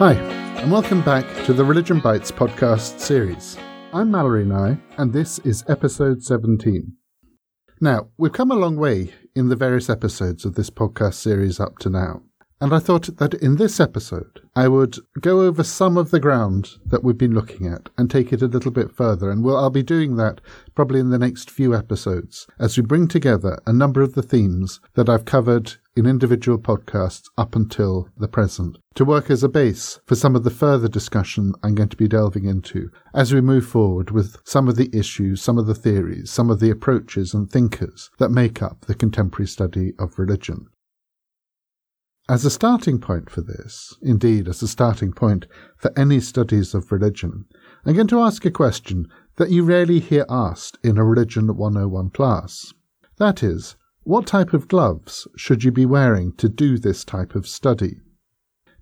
Hi, and welcome back to the Religion Bites podcast series. I'm Malory Nye, and this is episode 17. Now, we've come a long way in the various episodes of this podcast series up to now. And I thought that in this episode, I would go over some of the ground that we've been looking at and take it a little bit further. And we'll, I'll be doing that probably in the next few episodes as we bring together a number of the themes that I've covered in individual podcasts up until the present to work as a base for some of the further discussion I'm going to be delving into as we move forward with some of the issues, some of the theories, some of the approaches and thinkers that make up the contemporary study of religion. As a starting point for this, indeed as a starting point for any studies of religion, I'm going to ask a question that you rarely hear asked in a Religion 101 class. That is, what type of gloves should you be wearing to do this type of study?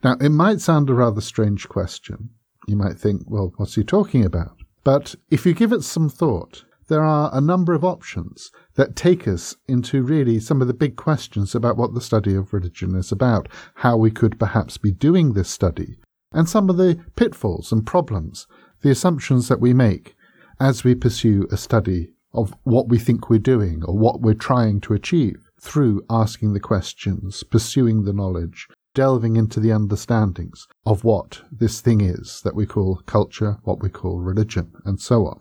Now, it might sound a rather strange question. You might think, well, what's he talking about? But if you give it some thought, there are a number of options that take us into really some of the big questions about what the study of religion is about, how we could perhaps be doing this study, and some of the pitfalls and problems, the assumptions that we make as we pursue a study of what we think we're doing or what we're trying to achieve through asking the questions, pursuing the knowledge, delving into the understandings of what this thing is that we call culture, what we call religion, and so on.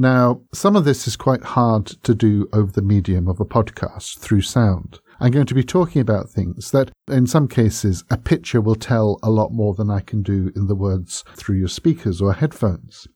Now, some of this is quite hard to do over the medium of a podcast through sound. I'm going to be talking about things that, in some cases, a picture will tell a lot more than I can do in the words through your speakers or headphones.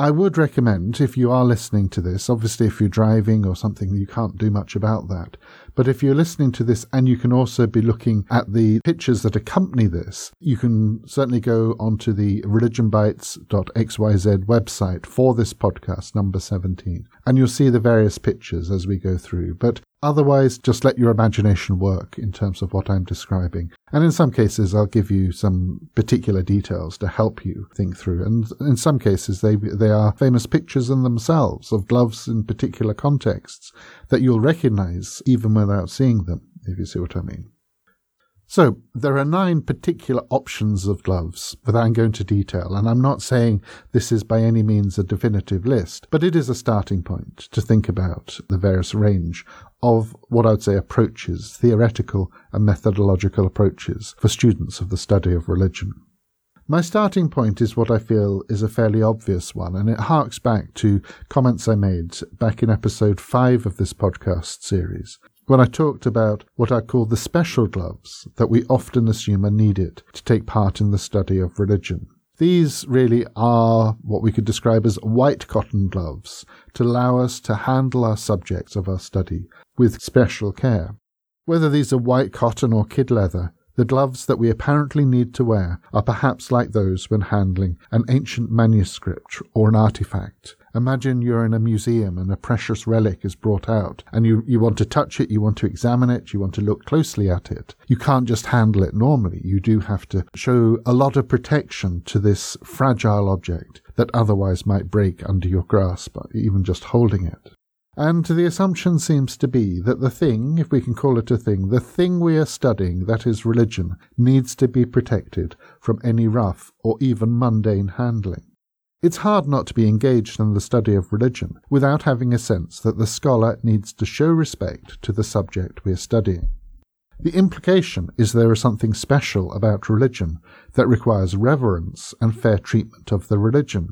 I would recommend, if you are listening to this, obviously if you're driving or something, you can't do much about that. But if you're listening to this and you can also be looking at the pictures that accompany this, you can certainly go onto the religionbites.xyz website for this podcast, number 17, and you'll see the various pictures as we go through. But Otherwise, just let your imagination work in terms of what I'm describing. And in some cases, I'll give you some particular details to help you think through. And in some cases, they, they are famous pictures in themselves of gloves in particular contexts that you'll recognize even without seeing them, if you see what I mean. So there are nine particular options of gloves I'm going to detail, and I'm not saying this is by any means a definitive list, but it is a starting point to think about the various range of what I would say approaches, theoretical and methodological approaches for students of the study of religion. My starting point is what I feel is a fairly obvious one, and it harks back to comments I made back in episode 5 of this podcast series, when I talked about what I call the special gloves that we often assume are needed to take part in the study of religion. These really are what we could describe as white cotton gloves to allow us to handle our subjects of our study with special care. Whether these are white cotton or kid leather, the gloves that we apparently need to wear are perhaps like those when handling an ancient manuscript or an artifact, Imagine you're in a museum and a precious relic is brought out and you, you want to touch it, you want to examine it, you want to look closely at it. You can't just handle it normally. You do have to show a lot of protection to this fragile object that otherwise might break under your grasp, even just holding it. And the assumption seems to be that the thing, if we can call it a thing, the thing we are studying, that is religion, needs to be protected from any rough or even mundane handling. It's hard not to be engaged in the study of religion without having a sense that the scholar needs to show respect to the subject we are studying. The implication is there is something special about religion that requires reverence and fair treatment of the religion.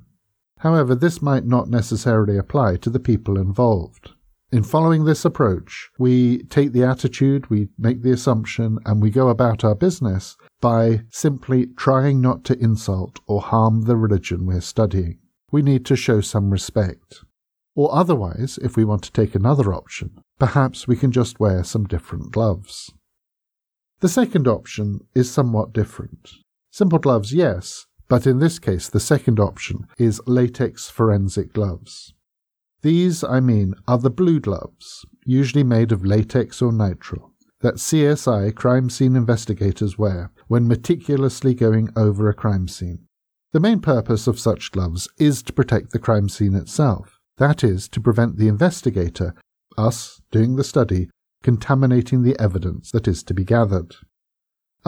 However, this might not necessarily apply to the people involved. In following this approach, we take the attitude, we make the assumption, and we go about our business by simply trying not to insult or harm the religion we're studying. We need to show some respect. Or otherwise, if we want to take another option, perhaps we can just wear some different gloves. The second option is somewhat different. Simple gloves, yes, but in this case, the second option is latex forensic gloves. These, I mean, are the blue gloves, usually made of latex or nitrile, that CSI crime scene investigators wear when meticulously going over a crime scene. The main purpose of such gloves is to protect the crime scene itself, that is, to prevent the investigator, us doing the study, contaminating the evidence that is to be gathered.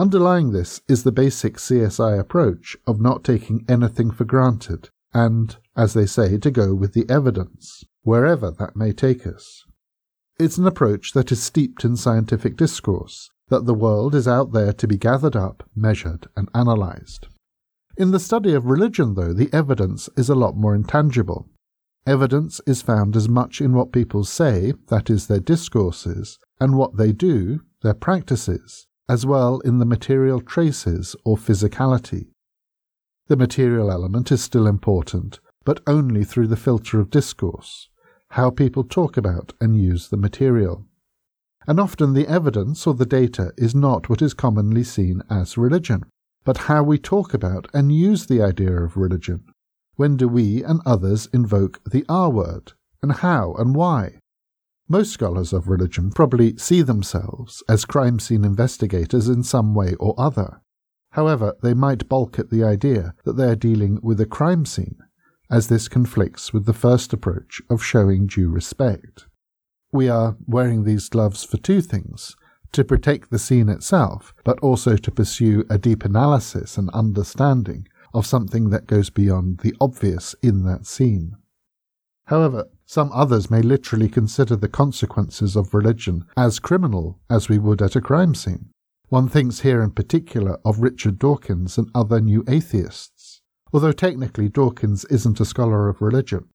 Underlying this is the basic CSI approach of not taking anything for granted and, as they say, to go with the evidence, wherever that may take us. It's an approach that is steeped in scientific discourse, that the world is out there to be gathered up, measured, and analysed. In the study of religion, though, the evidence is a lot more intangible. Evidence is found as much in what people say, that is, their discourses, and what they do, their practices, as well in the material traces or physicality. The material element is still important, but only through the filter of discourse, how people talk about and use the material. And often the evidence or the data is not what is commonly seen as religion, but how we talk about and use the idea of religion. When do we and others invoke the R word, and how and why? Most scholars of religion probably see themselves as crime scene investigators in some way or other. However, they might balk at the idea that they are dealing with a crime scene, as this conflicts with the first approach of showing due respect. We are wearing these gloves for two things to protect the scene itself, but also to pursue a deep analysis and understanding of something that goes beyond the obvious in that scene. However, some others may literally consider the consequences of religion as criminal as we would at a crime scene. One thinks here in particular of Richard Dawkins and other new atheists, although technically Dawkins isn't a scholar of religion.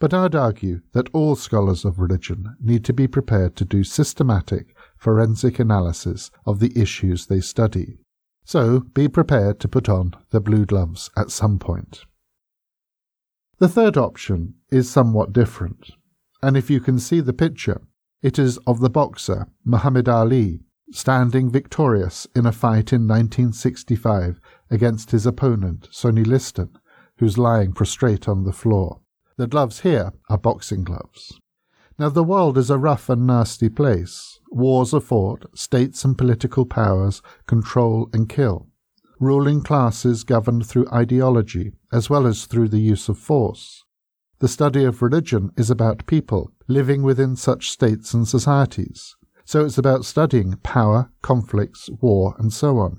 But I'd argue that all scholars of religion need to be prepared to do systematic forensic analysis of the issues they study. So be prepared to put on the blue gloves at some point. The third option is somewhat different, and if you can see the picture, it is of the boxer Muhammad Ali standing victorious in a fight in 1965 against his opponent Sonny Liston, who's lying prostrate on the floor. The gloves here are boxing gloves. Now, the world is a rough and nasty place. Wars are fought, states and political powers control and kill ruling classes govern through ideology as well as through the use of force. The study of religion is about people living within such states and societies, so it's about studying power, conflicts, war, and so on.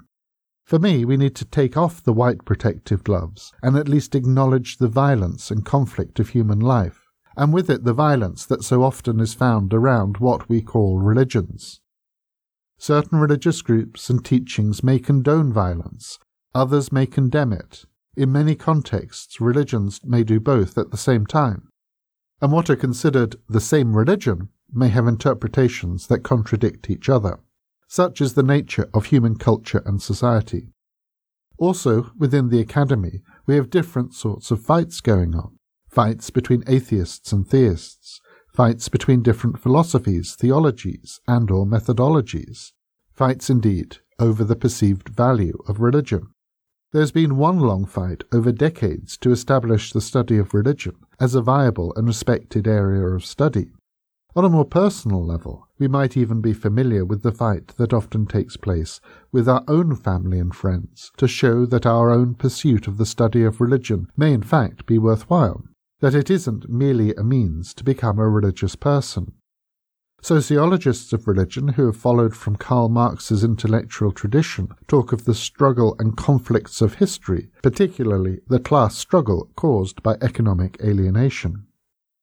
For me, we need to take off the white protective gloves and at least acknowledge the violence and conflict of human life, and with it the violence that so often is found around what we call religions. Certain religious groups and teachings may condone violence, others may condemn it. In many contexts, religions may do both at the same time. And what are considered the same religion may have interpretations that contradict each other. Such is the nature of human culture and society. Also, within the academy, we have different sorts of fights going on fights between atheists and theists, fights between different philosophies, theologies, and or methodologies, fights indeed over the perceived value of religion. There's been one long fight over decades to establish the study of religion as a viable and respected area of study. On a more personal level, we might even be familiar with the fight that often takes place with our own family and friends to show that our own pursuit of the study of religion may in fact be worthwhile that it isn't merely a means to become a religious person. Sociologists of religion who have followed from Karl Marx's intellectual tradition talk of the struggle and conflicts of history, particularly the class struggle caused by economic alienation.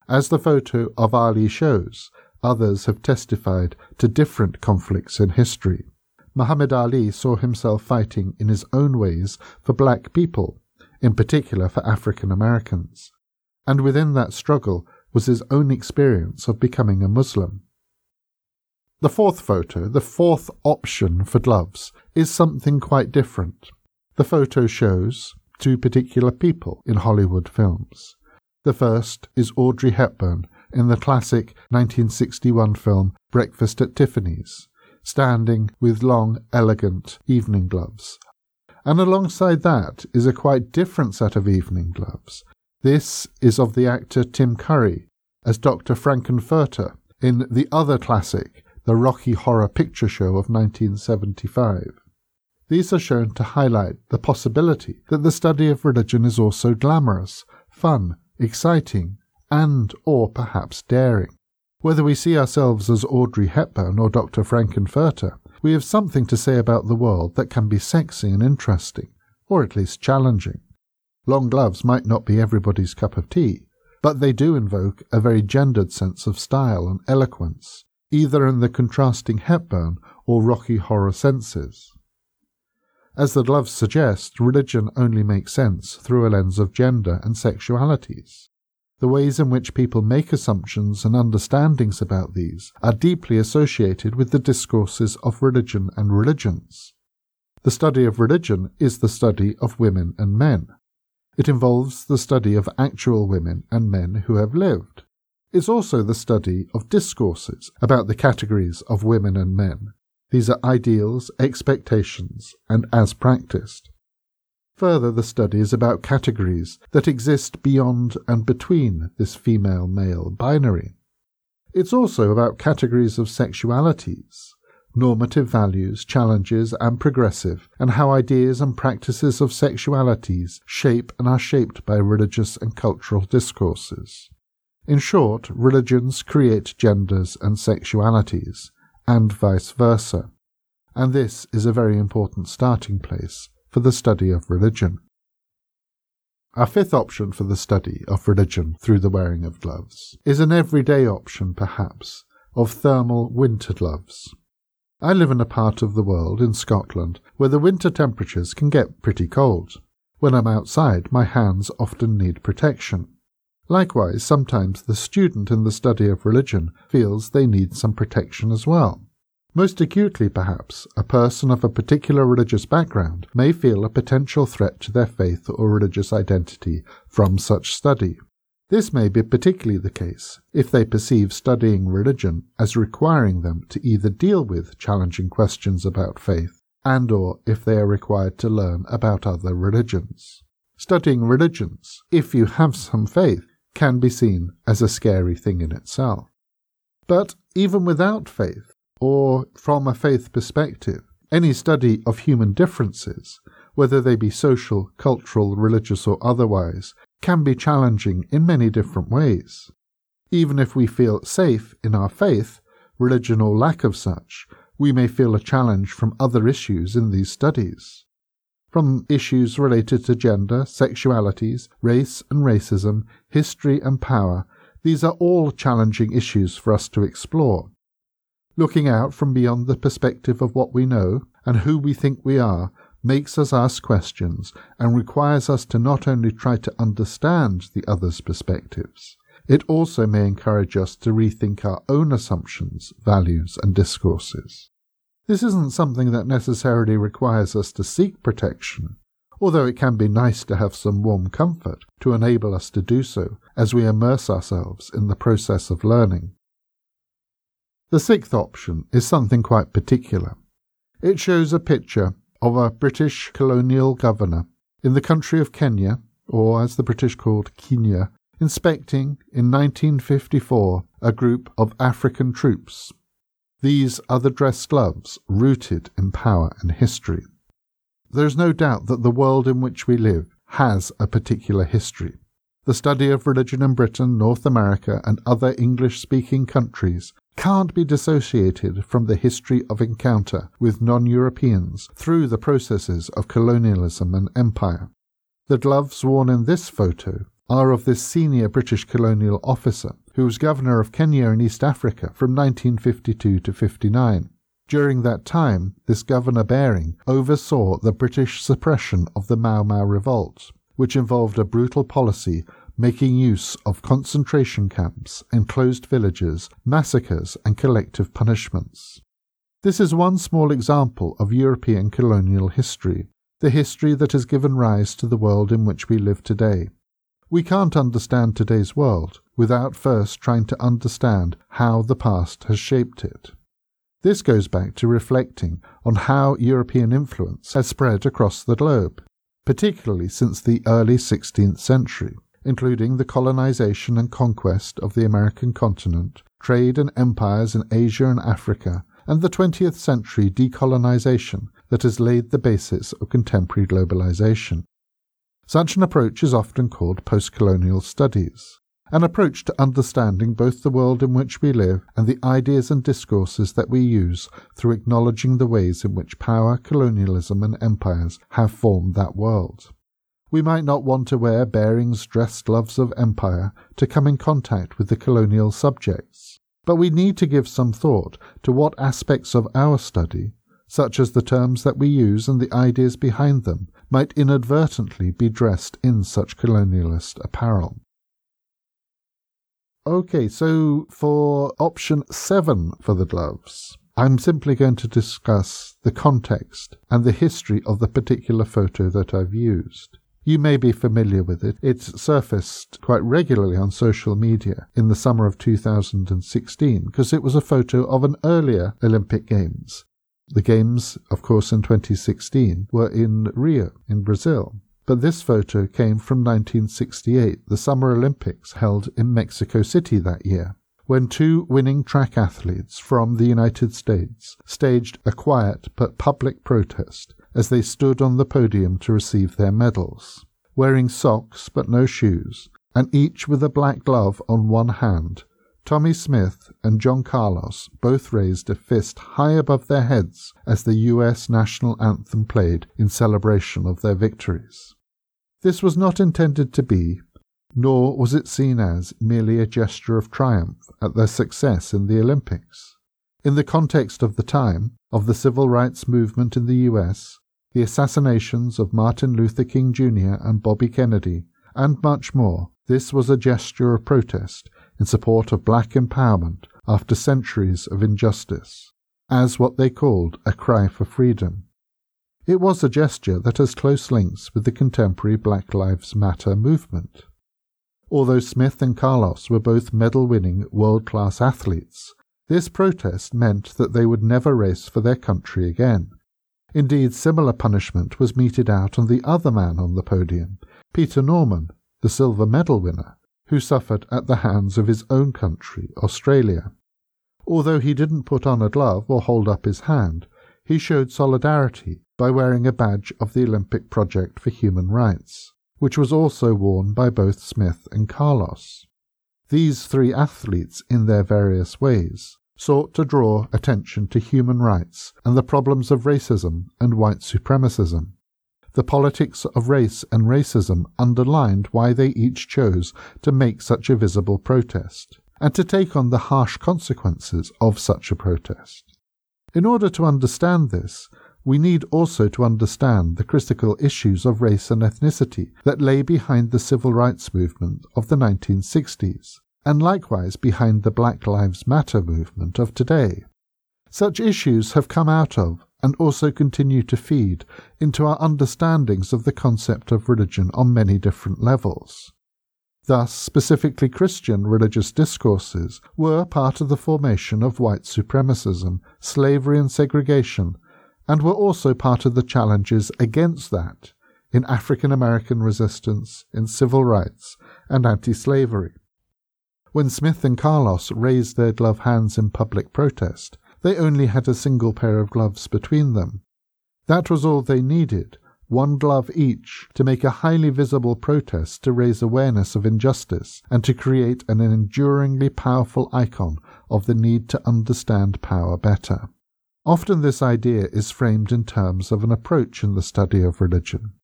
As the photo of Ali shows, others have testified to different conflicts in history. Muhammad Ali saw himself fighting in his own ways for black people, in particular for African Americans and within that struggle was his own experience of becoming a Muslim. The fourth photo, the fourth option for gloves, is something quite different. The photo shows two particular people in Hollywood films. The first is Audrey Hepburn in the classic 1961 film Breakfast at Tiffany's, standing with long, elegant evening gloves. And alongside that is a quite different set of evening gloves, this is of the actor Tim Curry as Dr. Frank-N-Furter in the other classic, the Rocky Horror Picture Show of 1975. These are shown to highlight the possibility that the study of religion is also glamorous, fun, exciting, and or perhaps daring. Whether we see ourselves as Audrey Hepburn or Dr. Frank-N-Furter, we have something to say about the world that can be sexy and interesting, or at least challenging. Long gloves might not be everybody's cup of tea, but they do invoke a very gendered sense of style and eloquence, either in the contrasting Hepburn or Rocky Horror senses. As the gloves suggest, religion only makes sense through a lens of gender and sexualities. The ways in which people make assumptions and understandings about these are deeply associated with the discourses of religion and religions. The study of religion is the study of women and men. It involves the study of actual women and men who have lived. It's also the study of discourses about the categories of women and men. These are ideals, expectations, and as practiced. Further, the study is about categories that exist beyond and between this female male binary. It's also about categories of sexualities, normative values, challenges, and progressive, and how ideas and practices of sexualities shape and are shaped by religious and cultural discourses. In short, religions create genders and sexualities, and vice versa, and this is a very important starting place for the study of religion. Our fifth option for the study of religion through the wearing of gloves is an everyday option, perhaps, of thermal winter gloves. I live in a part of the world, in Scotland, where the winter temperatures can get pretty cold. When I'm outside, my hands often need protection. Likewise, sometimes the student in the study of religion feels they need some protection as well. Most acutely, perhaps, a person of a particular religious background may feel a potential threat to their faith or religious identity from such study. This may be particularly the case if they perceive studying religion as requiring them to either deal with challenging questions about faith and or if they are required to learn about other religions. Studying religions, if you have some faith, can be seen as a scary thing in itself. But even without faith, or from a faith perspective, any study of human differences, whether they be social, cultural, religious, or otherwise, can be challenging in many different ways. Even if we feel safe in our faith, religion or lack of such, we may feel a challenge from other issues in these studies from issues related to gender, sexualities, race and racism, history and power. These are all challenging issues for us to explore. Looking out from beyond the perspective of what we know and who we think we are makes us ask questions and requires us to not only try to understand the other's perspectives, it also may encourage us to rethink our own assumptions, values, and discourses. This isn't something that necessarily requires us to seek protection, although it can be nice to have some warm comfort to enable us to do so as we immerse ourselves in the process of learning. The sixth option is something quite particular. It shows a picture of a British colonial governor in the country of Kenya, or as the British called Kenya, inspecting in 1954 a group of African troops these are the dress gloves rooted in power and history. There is no doubt that the world in which we live has a particular history. The study of religion in Britain, North America, and other English speaking countries can't be dissociated from the history of encounter with non Europeans through the processes of colonialism and empire. The gloves worn in this photo are of this senior British colonial officer who was governor of Kenya in East Africa from 1952 to 59. During that time, this Governor Baring oversaw the British suppression of the Mau Mau revolt, which involved a brutal policy making use of concentration camps, enclosed villages, massacres, and collective punishments. This is one small example of European colonial history, the history that has given rise to the world in which we live today. We can't understand today's world without first trying to understand how the past has shaped it. This goes back to reflecting on how European influence has spread across the globe, particularly since the early 16th century, including the colonization and conquest of the American continent, trade and empires in Asia and Africa, and the 20th century decolonization that has laid the basis of contemporary globalization. Such an approach is often called postcolonial studies. an approach to understanding both the world in which we live and the ideas and discourses that we use through acknowledging the ways in which power, colonialism, and empires have formed that world. We might not want to wear Baring's dress gloves of empire to come in contact with the colonial subjects, but we need to give some thought to what aspects of our study, such as the terms that we use and the ideas behind them, might inadvertently be dressed in such colonialist apparel. Okay, so for option seven for the gloves, I'm simply going to discuss the context and the history of the particular photo that I've used. You may be familiar with it. It's surfaced quite regularly on social media in the summer of 2016 because it was a photo of an earlier Olympic Games. The Games, of course, in 2016 were in Rio, in Brazil. But this photo came from 1968, the Summer Olympics held in Mexico City that year, when two winning track athletes from the United States staged a quiet but public protest as they stood on the podium to receive their medals. Wearing socks but no shoes, and each with a black glove on one hand, Tommie Smith and John Carlos both raised a fist high above their heads as the US national anthem played in celebration of their victories. This was not intended to be, nor was it seen as, merely a gesture of triumph at their success in the Olympics. In the context of the time, of the civil rights movement in the US, the assassinations of Martin Luther King Jr. and Bobby Kennedy, and much more, this was a gesture of protest in support of black empowerment after centuries of injustice, as what they called a cry for freedom. It was a gesture that has close links with the contemporary Black Lives Matter movement. Although Smith and Carlos were both medal winning world class athletes, this protest meant that they would never race for their country again. Indeed, similar punishment was meted out on the other man on the podium, Peter Norman, the silver medal winner, who suffered at the hands of his own country, Australia. Although he didn't put on a glove or hold up his hand, he showed solidarity by wearing a badge of the Olympic Project for Human Rights, which was also worn by both Smith and Carlos. These three athletes, in their various ways, sought to draw attention to human rights and the problems of racism and white supremacism. The politics of race and racism underlined why they each chose to make such a visible protest and to take on the harsh consequences of such a protest. In order to understand this, we need also to understand the critical issues of race and ethnicity that lay behind the civil rights movement of the 1960s, and likewise behind the Black Lives Matter movement of today. Such issues have come out of and also continue to feed into our understandings of the concept of religion on many different levels. Thus, specifically Christian religious discourses were part of the formation of white supremacism, slavery, and segregation and were also part of the challenges against that in African American resistance, in civil rights, and anti slavery. When Smith and Carlos raised their glove hands in public protest, they only had a single pair of gloves between them. That was all they needed, one glove each, to make a highly visible protest to raise awareness of injustice and to create an enduringly powerful icon of the need to understand power better. Often this idea is framed in terms of an approach in the study of religion,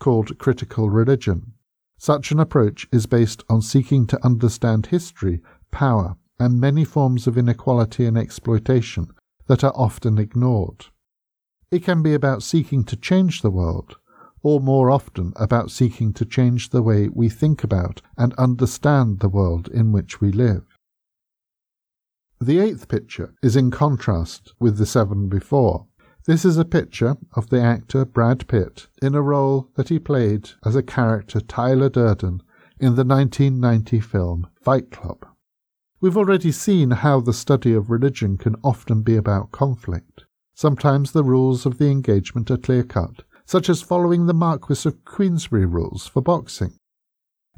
called critical religion. Such an approach is based on seeking to understand history, power, and many forms of inequality and exploitation that are often ignored. It can be about seeking to change the world, or more often about seeking to change the way we think about and understand the world in which we live. The eighth picture is in contrast with the seven before. This is a picture of the actor Brad Pitt in a role that he played as a character Tyler Durden in the 1990 film Fight Club. We've already seen how the study of religion can often be about conflict. Sometimes the rules of the engagement are clear cut, such as following the Marquis of Queensberry rules for boxing.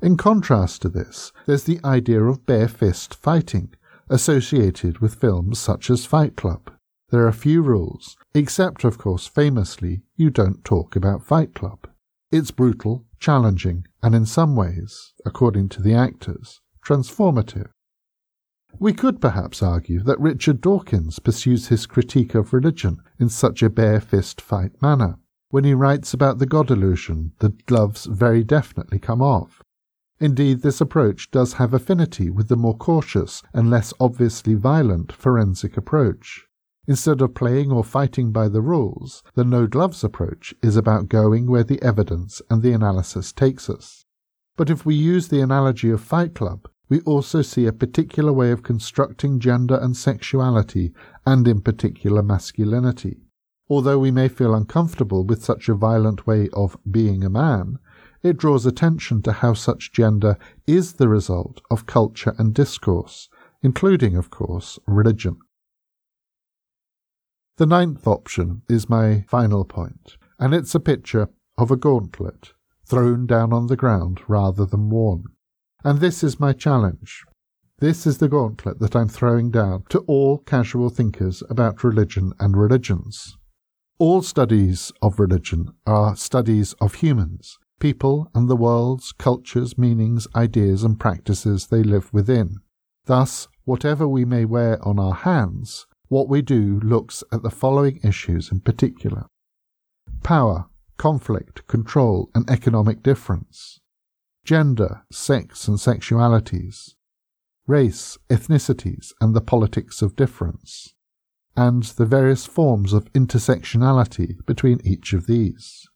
In contrast to this, there's the idea of bare fist fighting, associated with films such as Fight Club. There are few rules, except, of course, famously, you don't talk about Fight Club. It's brutal, challenging, and in some ways, according to the actors, transformative. We could perhaps argue that Richard Dawkins pursues his critique of religion in such a bare fist fight manner. When he writes about the God illusion, the gloves very definitely come off. Indeed, this approach does have affinity with the more cautious and less obviously violent forensic approach. Instead of playing or fighting by the rules, the no gloves approach is about going where the evidence and the analysis takes us. But if we use the analogy of Fight Club, we also see a particular way of constructing gender and sexuality, and in particular masculinity. Although we may feel uncomfortable with such a violent way of being a man, it draws attention to how such gender is the result of culture and discourse, including, of course, religion. The ninth option is my final point, and it's a picture of a gauntlet thrown down on the ground rather than worn. And this is my challenge. This is the gauntlet that I'm throwing down to all casual thinkers about religion and religions. All studies of religion are studies of humans, people and the world's cultures, meanings, ideas, and practices they live within. Thus, whatever we may wear on our hands, what we do looks at the following issues in particular power, conflict, control, and economic difference, gender, sex, and sexualities, race, ethnicities, and the politics of difference, and the various forms of intersectionality between each of these.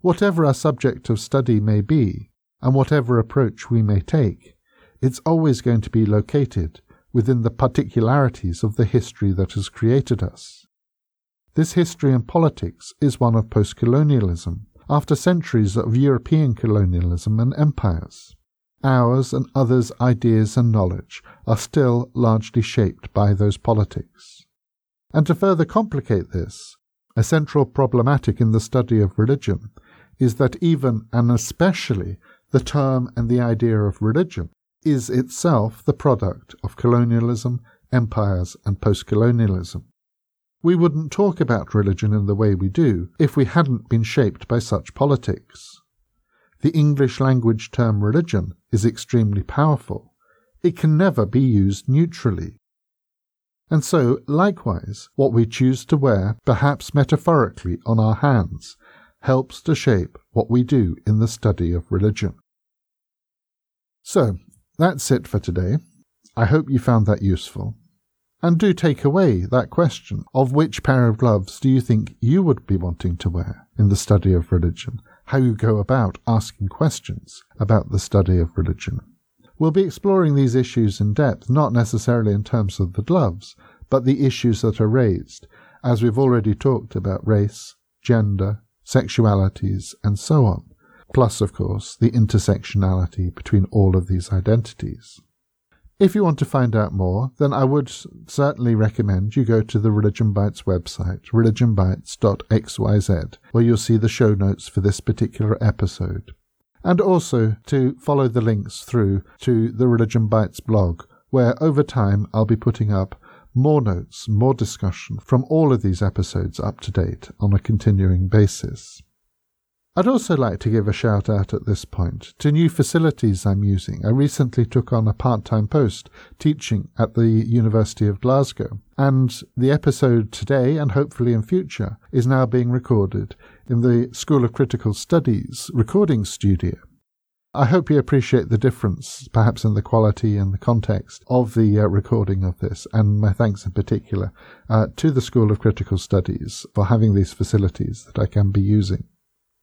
Whatever our subject of study may be, and whatever approach we may take, it's always going to be located within the particularities of the history that has created us. This history and politics is one of postcolonialism, after centuries of European colonialism and empires. Ours and others' ideas and knowledge are still largely shaped by those politics. And to further complicate this, a central problematic in the study of religion is that even and especially the term and the idea of religion is itself the product of colonialism, empires, and postcolonialism. We wouldn't talk about religion in the way we do if we hadn't been shaped by such politics. The English language term religion is extremely powerful. It can never be used neutrally. And so, likewise, what we choose to wear, perhaps metaphorically, on our hands, helps to shape what we do in the study of religion. So, that's it for today. I hope you found that useful. And do take away that question of which pair of gloves do you think you would be wanting to wear in the study of religion, how you go about asking questions about the study of religion. We'll be exploring these issues in depth, not necessarily in terms of the gloves, but the issues that are raised, as we've already talked about race, gender, sexualities, and so on, plus, of course, the intersectionality between all of these identities. If you want to find out more, then I would certainly recommend you go to the Religion Bites website, religionbites.xyz, where you'll see the show notes for this particular episode. And also to follow the links through to the Religion Bites blog, where over time I'll be putting up more notes, more discussion from all of these episodes up to date on a continuing basis. I'd also like to give a shout out at this point to new facilities I'm using. I recently took on a part time post teaching at the University of Glasgow, and the episode today and hopefully in future is now being recorded in the School of Critical Studies recording studio. I hope you appreciate the difference, perhaps in the quality and the context of the uh, recording of this, and my thanks in particular uh, to the School of Critical Studies for having these facilities that I can be using.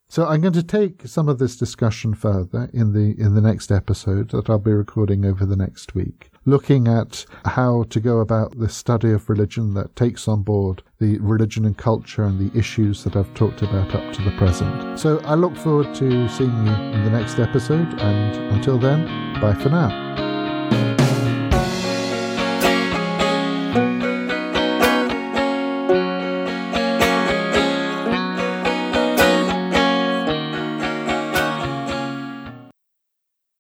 So I'm going to take some of this discussion further in the in the next episode that I'll be recording over the next week, looking at how to go about the study of religion that takes on board the religion and culture and the issues that I've talked about up to the present. So I look forward to seeing you in the next episode and until then, bye for now.